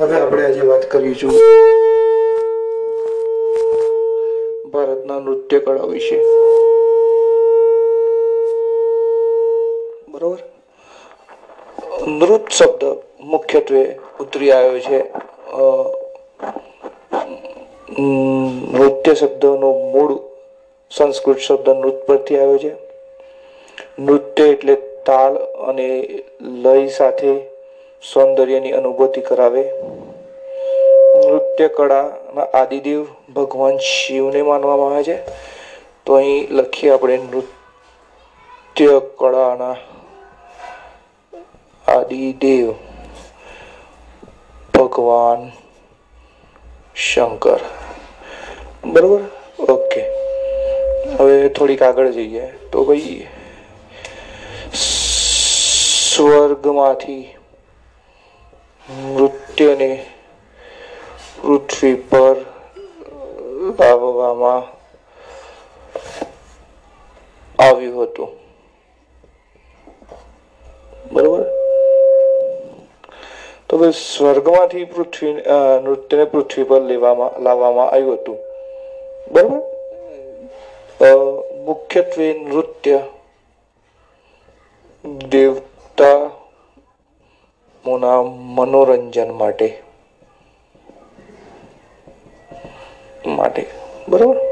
હવે આપણે આજે વાત કરીશું ભારતના નૃત્ય કળા વિશે. બરોબર? નૃત શબ્દ મુખ્યત્વે ઉતરી આવ્યો છે. નૃત્ય શબ્દનો મૂળ સંસ્કૃત શબ્દ નૃત પરથી આવ્યો છે. નૃત્ય એટલે તાલ અને લય સાથે સૌંદર્યની અનુભૂતિ કરાવે. નૃત્ય કળાના આદિદેવ ભગવાન શિવને માનવામાં આવે છે. તો અહીં લખીએ આપણે નૃત્ય કળાના આદિદેવ ભગવાન શંકર. બરોબર? ઓકે. હવે થોડીક આગળ જઈએ. તો ભાઈ સ્વર્ગમાંથી નૃત્યને પૃથ્વી પર લાવવામાં આવ્યું હતું. બરોબર? તો ભાઈ સ્વર્ગમાંથી પૃથ્વી નૃત્યને પૃથ્વી પર લેવામાં, લાવવામાં આવ્યું હતું. બરોબર? મુખ્યત્વે નૃત્ય દેવતા મોના મનોરંજન માટે. માટે. બરોબર?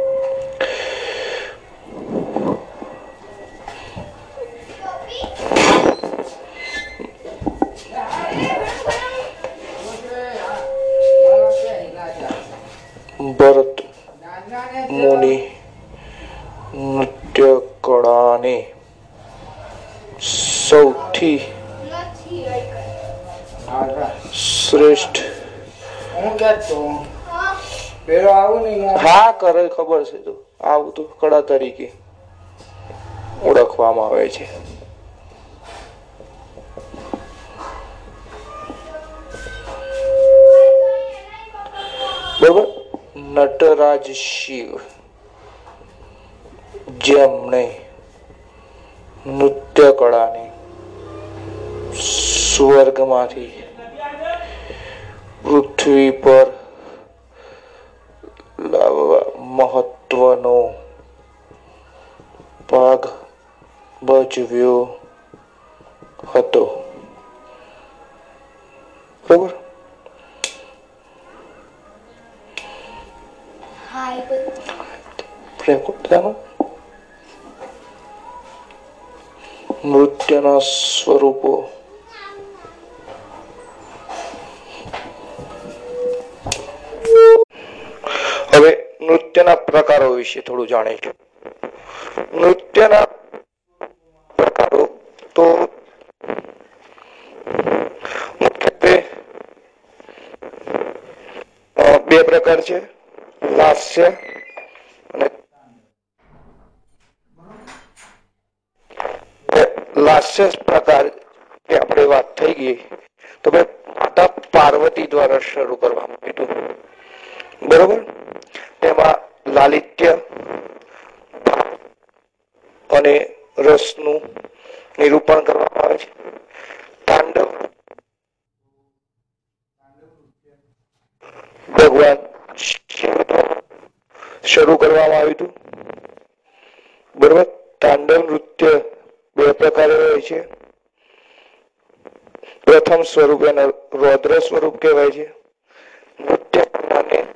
ખબર છે તો આ કળા તરીકે ઓળખવામાં આવે છે. બરોબર? નટરાજ શિવ. જેમણે નૃત્ય કળાને સ્વર્ગમાંથી પૃથ્વી પર લાવવા મહત્વનો ભાગ ભજવ્યો હતો. બરોબર? નૃત્યના સ્વરૂપો. હવે નૃત્યના પ્રકારો વિશે થોડું જાણીશું નૃત્યના પ્રકારો તો મુખ્યત્વે બે પ્રકાર છે. લાસ્ય અને લાસ્ય પ્રકાર આપણે વાત થઈ ગઈ. તો ભાઈ માતા પાર્વતી દ્વારા શરૂ કરવામાં આવ્યું બરોબર? તેમાં લાલિત્ય અને રસનું નિરૂપણ કરવામાં આવે છે. તાંડવ. ભગવાન શરૂ કરવામાં આવ્યું હતું. બરોબર? તાંડવ નૃત્ય બે પ્રકારે હોય છે. પ્રથમ સ્વરૂપ એને રૌદ્ર સ્વરૂપ કહેવાય છે. નૃત્ય કલાને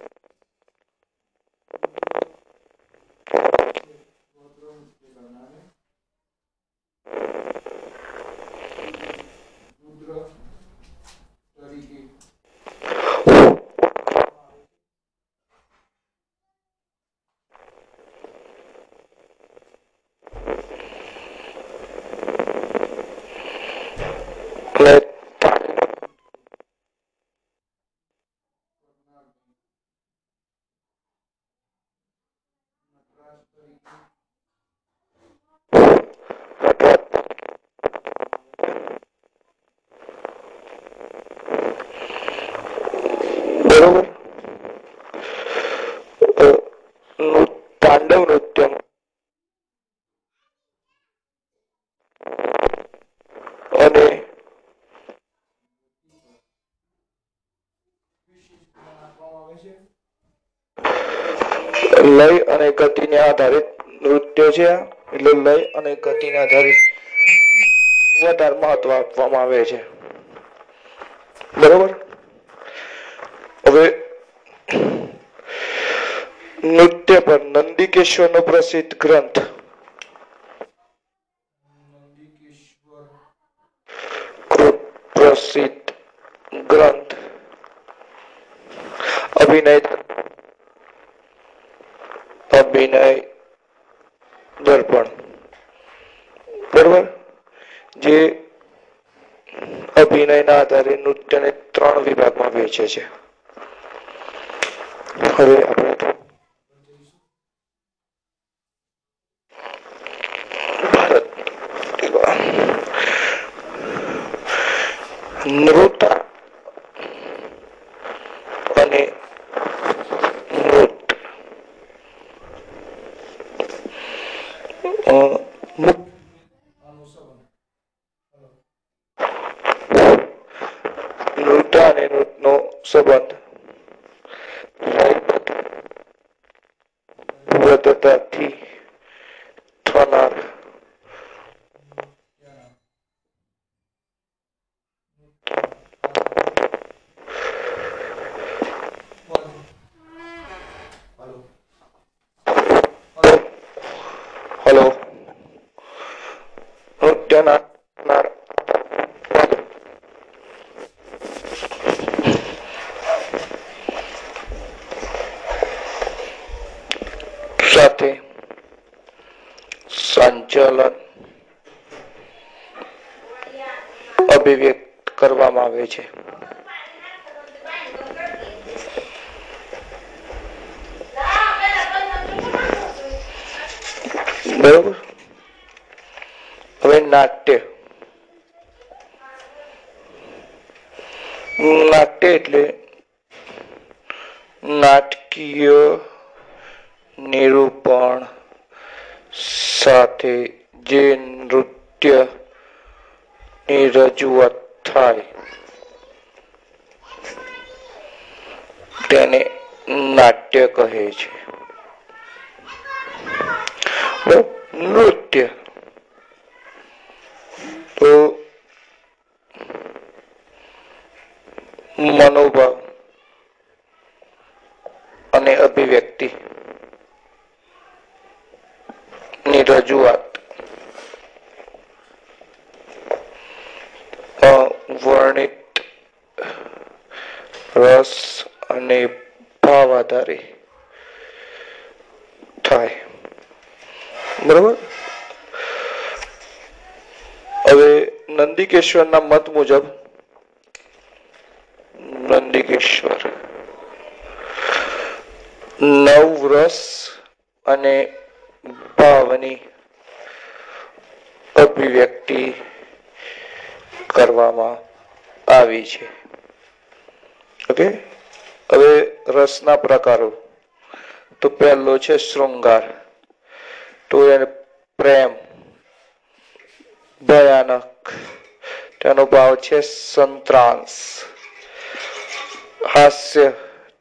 અને તાંડવ બરોબર અ, નૃ- તાંડવ નૃત્ય અને લય અને ગતિને આધારિત નૃત્ય છે એટલે લય અને ગતિને આધારિત વધારે મહત્વ આપવામાં આવે છે. બરોબર? હવે નૃત્ય પર નંદિકેશ્વર નો પ્રસિદ્ધ ગ્રંથ નંદિકેશ્વર કૃત પ્રસિદ્ધ ગ્રંથ અભિનય અભિનય દર્પણ બરોબર જે અભિનયના આધારે નૃત્યને ત્રણ વિભાગમાં વહેંચે છે. હવે આપણે ભારત નૃત અને નૃત અ, મુક- આનો સંબંધ નૃત્ય અને નૃત્યનો સંબંધ લયબદ્ધતાથી થનાર હાલો હલો થનાર સાથે સંચાલન અભિવ્યક્ત કરવામાં આવે છે. બરોબર? નાટ્ય. નાટ્ય એટલે નાટકીય નિરૂપણ સાથે જે નૃત્યની રજૂઆત થાય, તેને નાટ્ય કહે છે. નૃત્ય તો મનોભાવ અને અભિવ્યક્તિ ની રજૂઆત વર્ણિત રસ અને ભાવ આધારે થાય. બરોબર હવે નંદિકેશ્વરના મત મુજબ નંદિકેશ્વર નવ રસ અને ભાવની અભિવ્યક્તિ કરવામાં આવી છે ઓકે હવે રસના પ્રકારો તો પહેલો છે શૃંગાર તો એને પ્રેમ ભયાનક તેનો ભાવ છે સંત્રાંસ હાસ્ય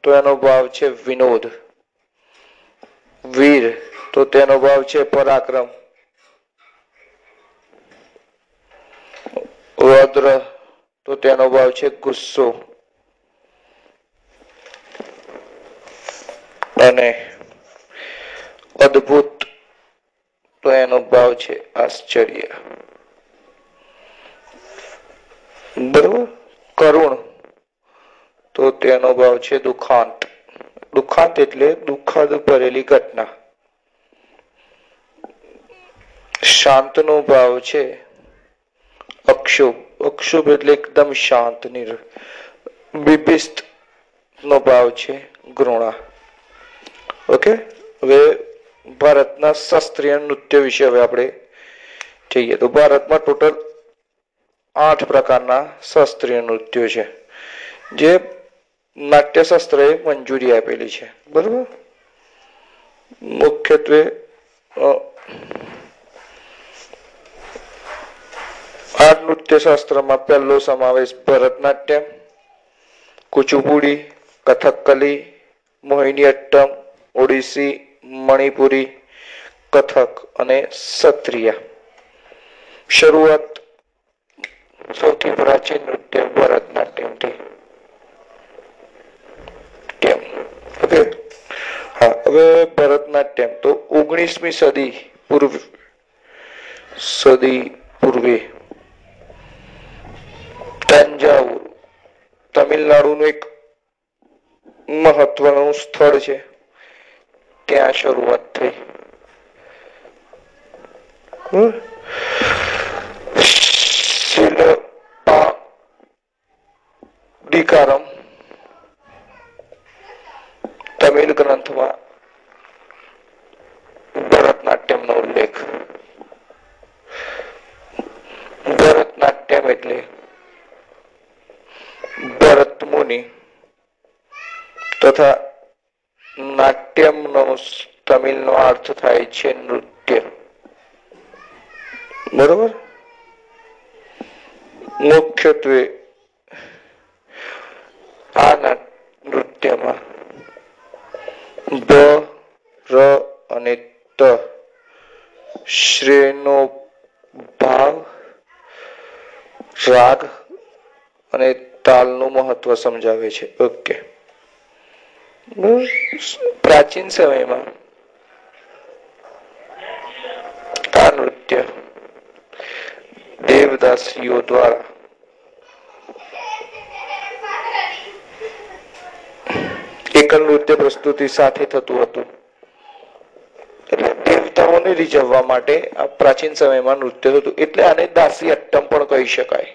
તો એનો ભાવ છે વિનોદ વીર તો તેનો ભાવ છે પરાક્રમ વદ્ર તો તેનો ભાવ છે ગુસ્સો અને અદ્ભુત તો એનો ભાવ છે આશ્ચર્ય બરોબર કરુણ, તો તેનો ભાવ છે દુખાંત. દુખાંત એટલે દુઃખદ ભરેલી ઘટના. શાંતનો ભાવ છે અક્ષુભ. અક્ષુભ એટલે એકદમ શાંત, નિર નો ભાવ છે ઘૃણા. ઓકે હવે ભારતના શાસ્ત્રીય નૃત્ય વિશે હવે આપણે જઈએ. તો ભારતમાં ટોટલ આઠ પ્રકારના શાસ્ત્રીય નૃત્યો છે. જે નાટ્યશાસ્ત્રએ મંજૂરી આપેલી છે. બરોબર? મુખ્યત્વે આ નૃત્ય શાસ્ત્રમાં પહેલો સમાવેશ ભરતનાટ્યમ કુચુપુડી કથકલી મોહિનીઅટ્ટમ, ઓડિસી, મણિપુરી, કથક અને સત્રિયા શરૂઆત સૌથી પ્રાચીન નૃત્ય ભરતનાટ્યમથી. કેમ? ઓકે હવે ભરતનાટ્યમ તો ઓગણીસમી સદી પૂર્વ, સદી પૂર્વે. તંજાવુર, તમિલનાડુનું એક મહત્વનું સ્થળ છે. ત્યાં શરૂઆત થઈ. હમ? શિલ્પાધિકારમ તમિલ ગ્રંથમાં ભરતનાટ્યમનો ઉલ્લેખ. ભરતનાટ્યમ એટલે ભરત મુનિ તથા નાટ્યમનો તમિલનો અર્થ થાય છે નૃત્ય. બરોબર? મુખ્યત્વે આ નૃત્યમાં. બ ર અને ત શ્રેયનો ભાવ, રાગ અને તાલનું મહત્વ સમજાવે છે. ઓકે પ્રાચીન સમયમાં આ નૃત્ય દેવદાસીઓ દ્વારા એકલ નૃત્ય પ્રસ્તુતિ સાથે થતું હતું. એટલે દેવતાઓને રીઝવવા માટે આ પ્રાચીન સમયમાં નૃત્ય થતું. એટલે આને દાસી અટ્ટમ પણ કહી શકાય.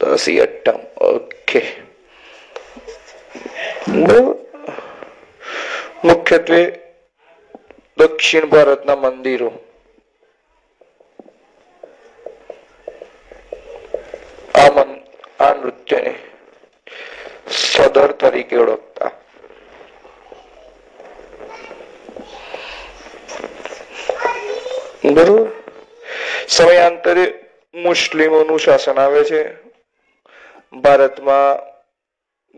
દાસી અટ્ટમ, ઓકે. મુખ્યત્વે દક્ષિણ ભારતના મંદિરો. આ નૃત્યને સદર તરીકે ઓળખતા. બરોબર સમયાંતરે મુસ્લિમોનું શાસન આવે છે. ભારતમાં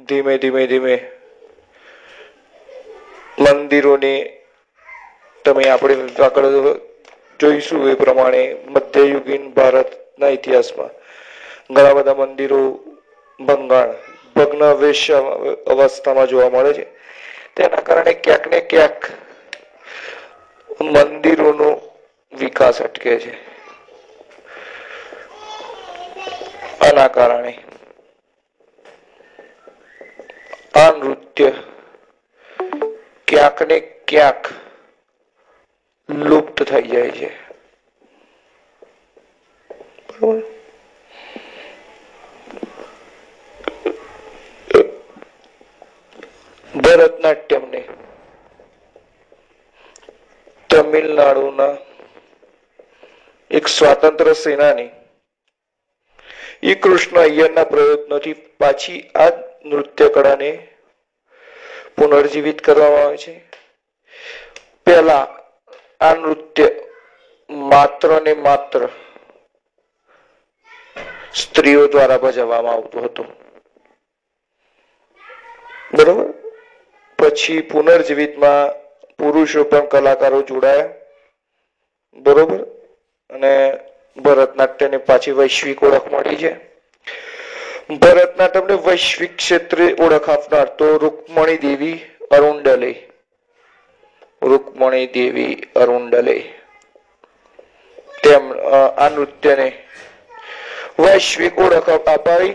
ધીમે ધીમે ધીમે મંદિરોની તમે આપણે આગળ જોઈશું એ પ્રમાણે મધ્યયુગીન ભારતના ઇતિહાસમાં ઘણા બધા મંદિરો ભંગાણ ભગ્ન વેશ અવસ્થામાં જોવા મળે છે. તેના કારણે ક્યાંક ને ક્યાંક મંદિરોનો વિકાસ અટકે છે. આના કારણે આ નૃત્ય ક્યાંક ને ક્યાંક લુપ્ત થઈ જાય છે. બરોબર? ભરતનાટ્યમને, તમિલનાડુના એક સ્વાતંત્ર સેનાની એ કૃષ્ણ અય્યરના પ્રયત્નોથી પાછી આ નૃત્ય કળાને પુનર્જીવિત કરવામાં આવે છે. પહેલા આ નૃત્ય માત્ર ને માત્ર સ્ત્રીઓ દ્વારા ભજવવામાં આવતું હતું. બરોબર? પછી પુનર્જીવિતમાં પુરુષો પણ કલાકારો જોડાયા. બરોબર? અને ભરતનાટ્યને પાછી વૈશ્વિક ઓળખ મળી છે. ભરતનાટ્યમને વૈશ્વિક ક્ષેત્રે ઓળખ આપનાર તો રૂકમણી દેવી અરુંડલે રૂકમણી દેવી અરુંડલે તેમ આ નૃત્યને વૈશ્વિક ઓળખ અપાવી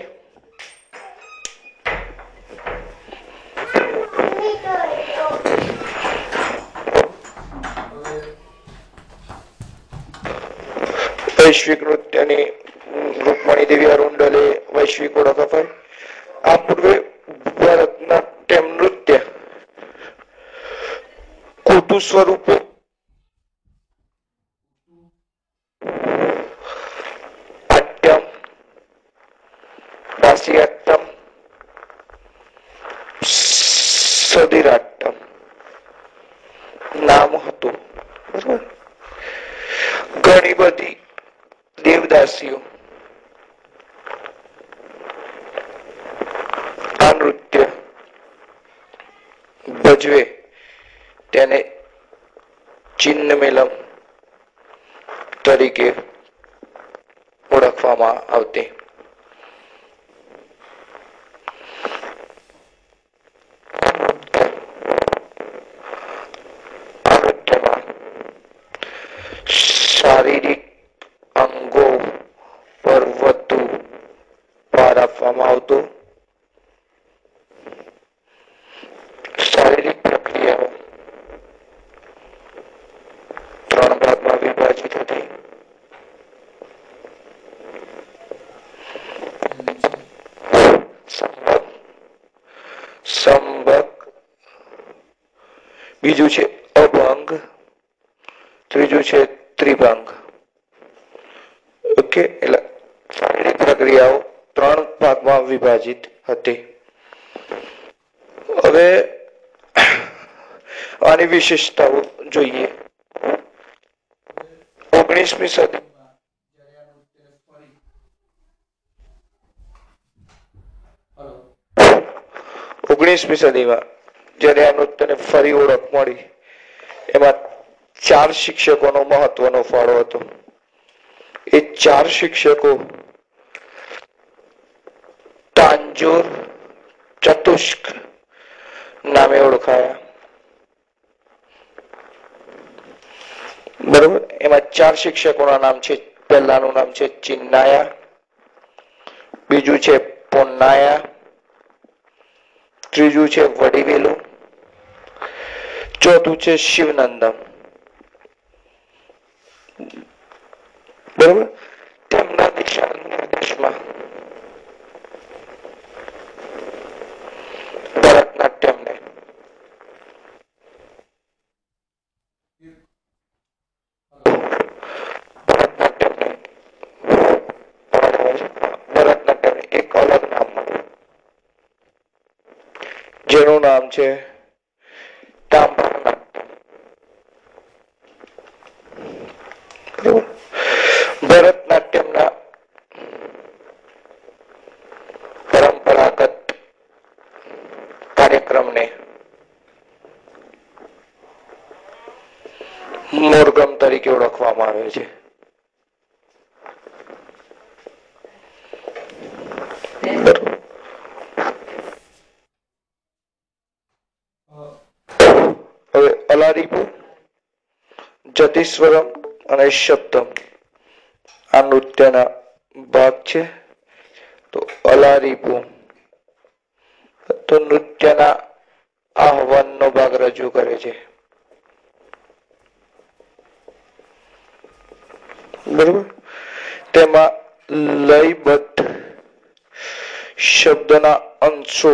વૈશ્વિક નૃત્યની રૂકમણી દેવી અરુંડલે વૈશ્વિક ઓળખ અપાવી આ પૂર્વે ભરતનાટ્યમ નૃત્ય ખોટું સ્વરૂપે આટ્યમ દાસિયાટ્યમ સદિરાટ્યમ નામ હતું બરોબર ઘણી બધી દેવદાસીઓ આ નૃત્ય ભજવે તેને ચિન્ન મેલમ તરીકે ઓળખવામાં આવતી આ નૃત્યમાં શારીરિક અંગો પર વધુ ભાર આપવામાં આવતો શારીરિક પ્રક્રિયાઓ ત્રણ ભાગમાં વિભાજિત હતી સંભક સંભક બીજું છે અભંગ ત્રીજું છે ત્રિભંગ. ઓકે એટલે શારીરિક પ્રક્રિયાઓ ત્રણ ભાગમાં વિભાજિત હતી. હવે આની વિશેષતાઓ જોઈએ. ઓગણીસમી સદી. ઓગણીસમી સદીમાં જ્યારે આ નૃત્યને ફરી ઓળખ મળી, એમાં ચાર શિક્ષકોનો મહત્વનો ફાળો હતો. એ ચાર શિક્ષકો તાંજોર, ચતુષ્ક નામે ઓળખાયા. બરોબર? એમાં ચાર શિક્ષકોના નામ છે, પહેલાનું નામ છે ચિન્નાયા, બીજું છે પોન્નાયા, ત્રીજું છે વડીવેલું ચોથું છે શિવનંદન બરોબર? તેમના દિશા નિર્દેશમાં. એક અલગ નામ જેનું નામ છે તાંબાનાટ્યમ બરોબર? ભરતનાટ્યમના પરંપરાગત કાર્યક્રમને મોરગમ તરીકે ઓળખવામાં આવે છે. હવે અલારીપુ જતીશ્વરમ અને સપ્તમ. આ નૃત્યના ભાગ છે. તો અલારીપુ તો નૃત્યના આહવાનનો ભાગ રજૂ કરે છે. બરોબર? તેમાં લયબદ્ધ શબ્દના અંશો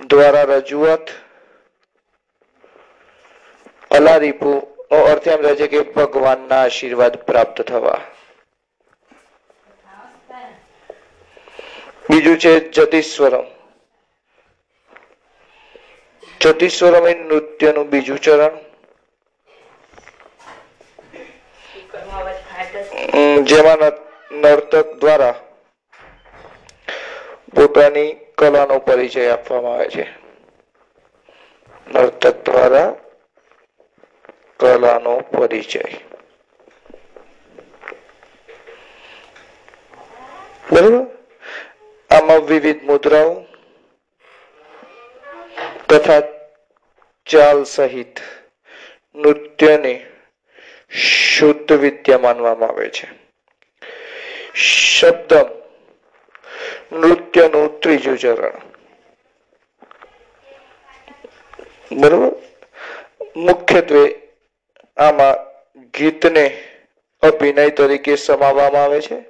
દ્વારા રજૂઆત અલારીપુ નો અર્થ એમ થાય છે કે ભગવાનના આશીર્વાદ પ્રાપ્ત થવા. બીજું છે જતીશ્વરમ જતીશ્વરમ નૃત્યનું બીજું ચરણ જેમાં નર્તક દ્વારા પોતાની કલાનો પરિચય આપવામાં આવે છે નર્તક દ્વારા કલાનો પરિચય બરોબર આમાં વિવિધ મુદ્રાઓ તથા ચાલ સહિત નૃત્યને શુદ્ધ વિદ્યા માનવામાં આવે છે. શબ્દ નૃત્યનું ત્રીજું ચરણ બરોબર? મુખ્યત્વે આમાં ગીતને અભિનય તરીકે સમાવવામાં આવે છે.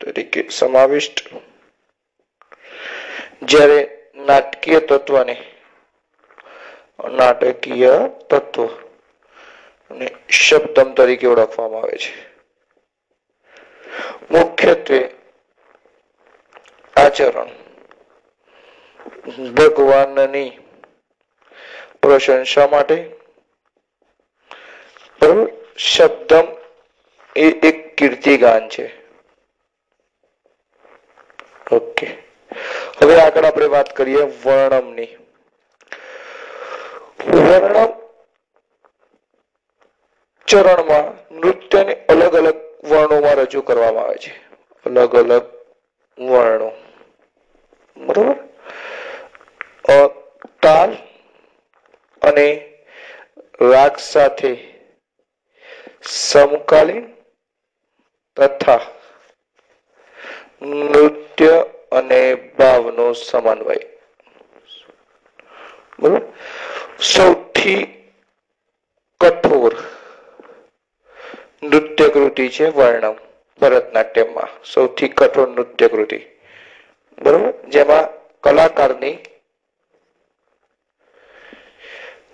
તરીકે સમાવિષ્ટ. જ્યારે નાટકીય તત્વને. નાટકીય તત્વ. શબ્દમ તરીકે ઓળખવામાં આવે છે. મુખ્યત્વે આચરણ. ભગવાનની પ્રશંસા માટે. બરોબર શબ્દમ એ એક કીર્તિગાન છે. ઓકે. હવે આગળ આપણે વાત કરીએ વર્ણમની. વર્ણમ ચરણમાં નૃત્યને અલગ અલગ વર્ણોમાં રજૂ કરવામાં આવે છે. અલગ અલગ વર્ણો. બરોબર? તાલ અને રાગ સાથે સમકાલીન તથા નૃત્ય અને ભાવનો સમન્વય. બરોબર સૌથી કઠોર નૃત્ય કૃતિ છે વર્ણમ, ભરતનાટ્યમમાં. સૌથી કઠોર નૃત્ય કૃતિ બરોબર જેમાં કલાકારની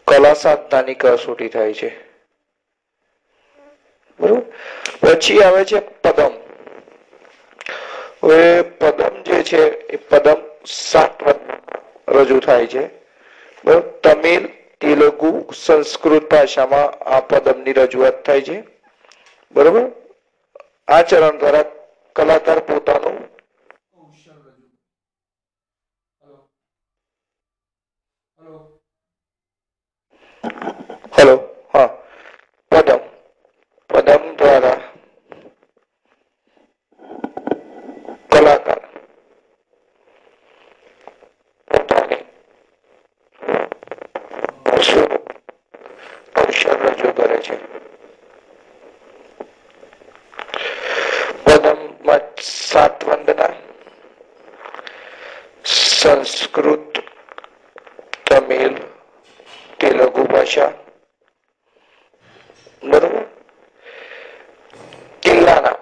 કલા સાધનાની કસોટી થાય છે. બરોબર પછી આવે છે પદમ. હવે પદમ છે એ પદમ સાત રજૂ થાય છે. તમિલ તેલુગુ સંસ્કૃત ભાષામાં આ પદમની રજૂઆત થાય છે. બરોબર? આ ચરણ દ્વારા કલાકાર પોતાનું હલો હલો હેલો હા પદમ પદમ દ્વારા કલાકાર પોતાની કૌશલ રજૂ કરે છે પદમમાં સાત વંદના સંસ્કૃત તમિલ ભાષા બરોબર? કિલ્લાના.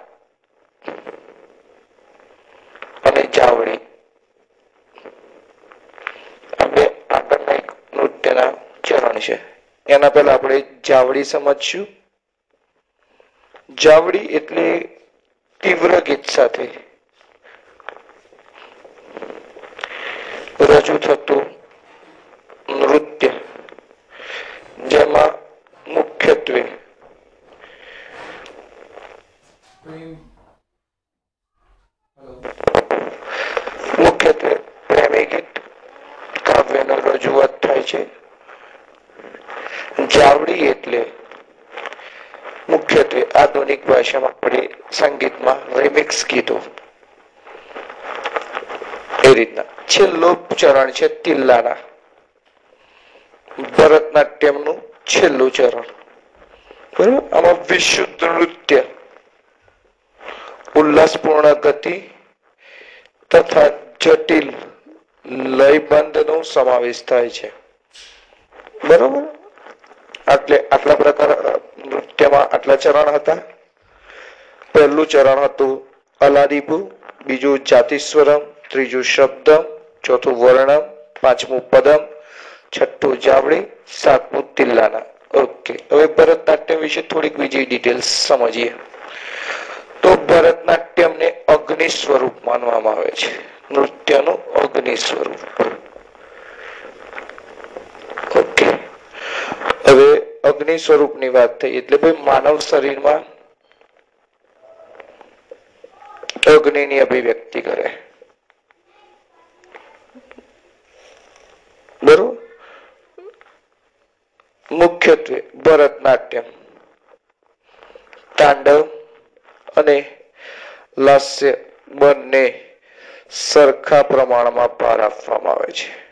અને જાવડી આ બે આગળના એક નૃત્યના ચરણ છે. એના પહેલા આપણે જાવડી સમજશું. જાવડી એટલે તીવ્ર ગીત સાથે રજૂ થતું નૃત્ય જેમાં મુખ્યત્વે પ્રેમ હલો મુખ્યત્વે પ્રેમી ગીત કાવ્યનો રજૂઆત થાય છે. જાવડી એટલે મુખ્યત્વે આધુનિક ભાષામાં આપણે સંગીતમાં રિમિક્સ ગીતો. એ રીતના. છેલ્લું ચરણ છે તિલ્લાના. ભરતનાટ્યમનું છેલ્લું ચરણ. બરાબર? આમાં વિશુદ્ધ નૃત્ય. ઉલ્લાસપૂર્ણ ગતિ તથા જટિલ લયબંધનો સમાવેશ થાય છે. બરોબર? આટલે, આટલા પ્રકાર નૃત્યમાં આટલા ચરણ હતા. પહેલું ચરણ હતું અલાદીપુ, બીજું જાતિસ્વરમ, ત્રીજું શબ્દમ, ચોથું વર્ણમ, પાંચમું પદમ, છઠ્ઠું જાવડી સાતમું તિલ્લાના. ઓકે, હવે ભરતનાટ્યમ વિશે થોડીક બીજી ડિટેલ્સ સમજીએ. તો ભરતનાટ્યમને અગ્નિ સ્વરૂપ માનવામાં આવે છે. નૃત્યનું અગ્નિ સ્વરૂપ ઓકે હવે અગ્નિ સ્વરૂપની વાત થઈ, એટલે ભાઈ માનવ શરીરમાં અગ્નિની અભિવ્યક્તિ કરે. બરોબર? મુખ્યત્વે ભરતનાટ્યમ, તાંડવ અને લાસ્ય બંને સરખા પ્રમાણમાં ભાર આપવામાં આવે છે.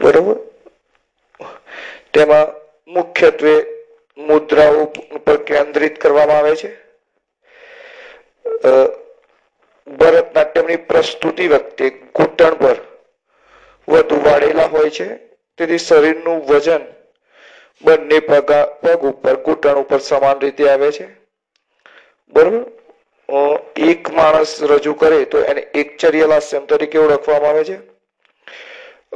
બરોબર? તેમાં મુખ્યત્વે મુદ્રાઓ પર કેન્દ્રિત કરવામાં આવે છે. ભરતનાટ્યમની પ્રસ્તુતિ વખતે ઘૂંટણ પર વધુ વાળેલા હોય છે. તેથી શરીરનું વજન બંને પગા, પગ ઉપર, ઘૂંટણ ઉપર સમાન રીતે આવે છે. બરોબર? એક માણસ રજૂ કરે તો એને એકચર્ય લાસ્યમ તરીકે ઓળખવામાં આવે છે.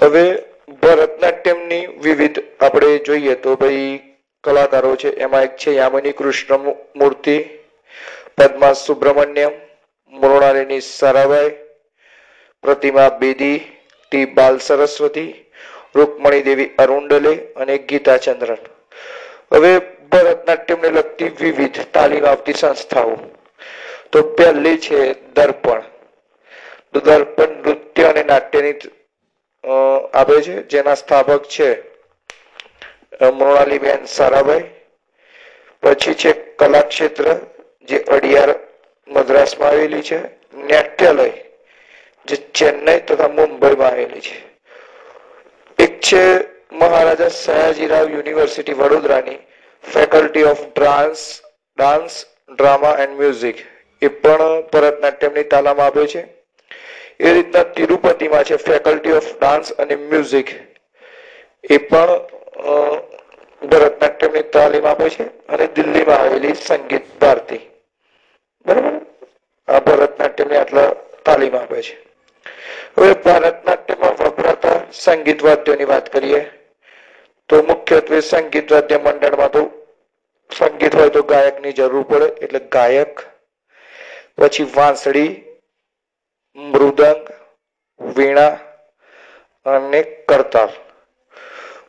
હવે ભરતનાટ્યમની વિવિધ આપણે જોઈએ તો ભાઈ કલાકારો છે, એમાં એક છે યામિની કૃષ્ણ મૂર્તિ, પદ્મા સુબ્રમણ્યમ મૃણાલિની સારાભાઈ, પ્રતિમા બેદી, ટી બાલ સરસ્વતી, રૂકમણી દેવી અરુંડલે અને ગીતા ચંદ્રન. હવે ભરતનાટ્યમને લગતી વિવિધ તાલીમ આપતી સંસ્થાઓ. તો પહેલી છે દર્પણ. દર્પણ નૃત્ય અને નાટ્યની આપે છે, જેના સ્થાપક છે મૃણાલીબેન સારાભાઈ. પછી છે, કલાક્ષેત્ર, જે અડિયાર મદ્રાસમાં આવેલી છે, નાટ્યાલય, જે ચેન્નઈ તથા મુંબઈમાં આવેલી છે. એક છે, મહારાજા સયાજીરાવ યુનિવર્સિટી વડોદરાની, ફેકલ્ટી ઓફ ડ્રાન્સ ડાન્સ, ડ્રામા એન્ડ મ્યુઝિક. એ પણ ભરતનાટ્યમની તાલીમ આપે છે. એ રીતના તિરુપતિમાં છે ફેકલ્ટી ઓફ ડાન્સ અને મ્યુઝિક એ પણ ભરતનાટ્યમની તાલીમ આપે છે અને દિલ્હીમાં આવેલી સંગીત ભારતી. બરાબર? આ ભરતનાટ્યમની આટલા તાલીમ આપે છે. હવે ભરતનાટ્યમમાં વપરાતા સંગીત વાદ્યોની વાત કરીએ, તો મુખ્યત્વે સંગીત વાદ્ય મંડળમાં તો સંગીત હોય તો ગાયકની જરૂર પડે, એટલે ગાયક, પછી વાંસળી મૃદંગ, વીણા અને કરતાલ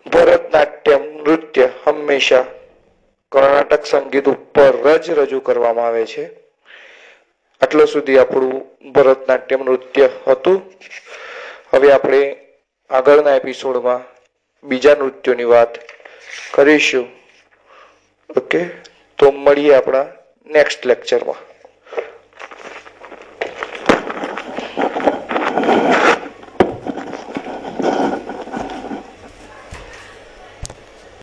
ભરતનાટ્યમ નૃત્ય હંમેશા કર્ણાટક સંગીત ઉપર જ રજૂ કરવામાં આવે છે. આટલા સુધી આપણું ભરતનાટ્યમ નૃત્ય હતું. હવે આપણે આગળના એપિસોડમાં બીજા નૃત્યોની વાત કરીશું. ઓકે? તો મળીએ આપણા નેક્સ્ટ લેક્ચરમાં.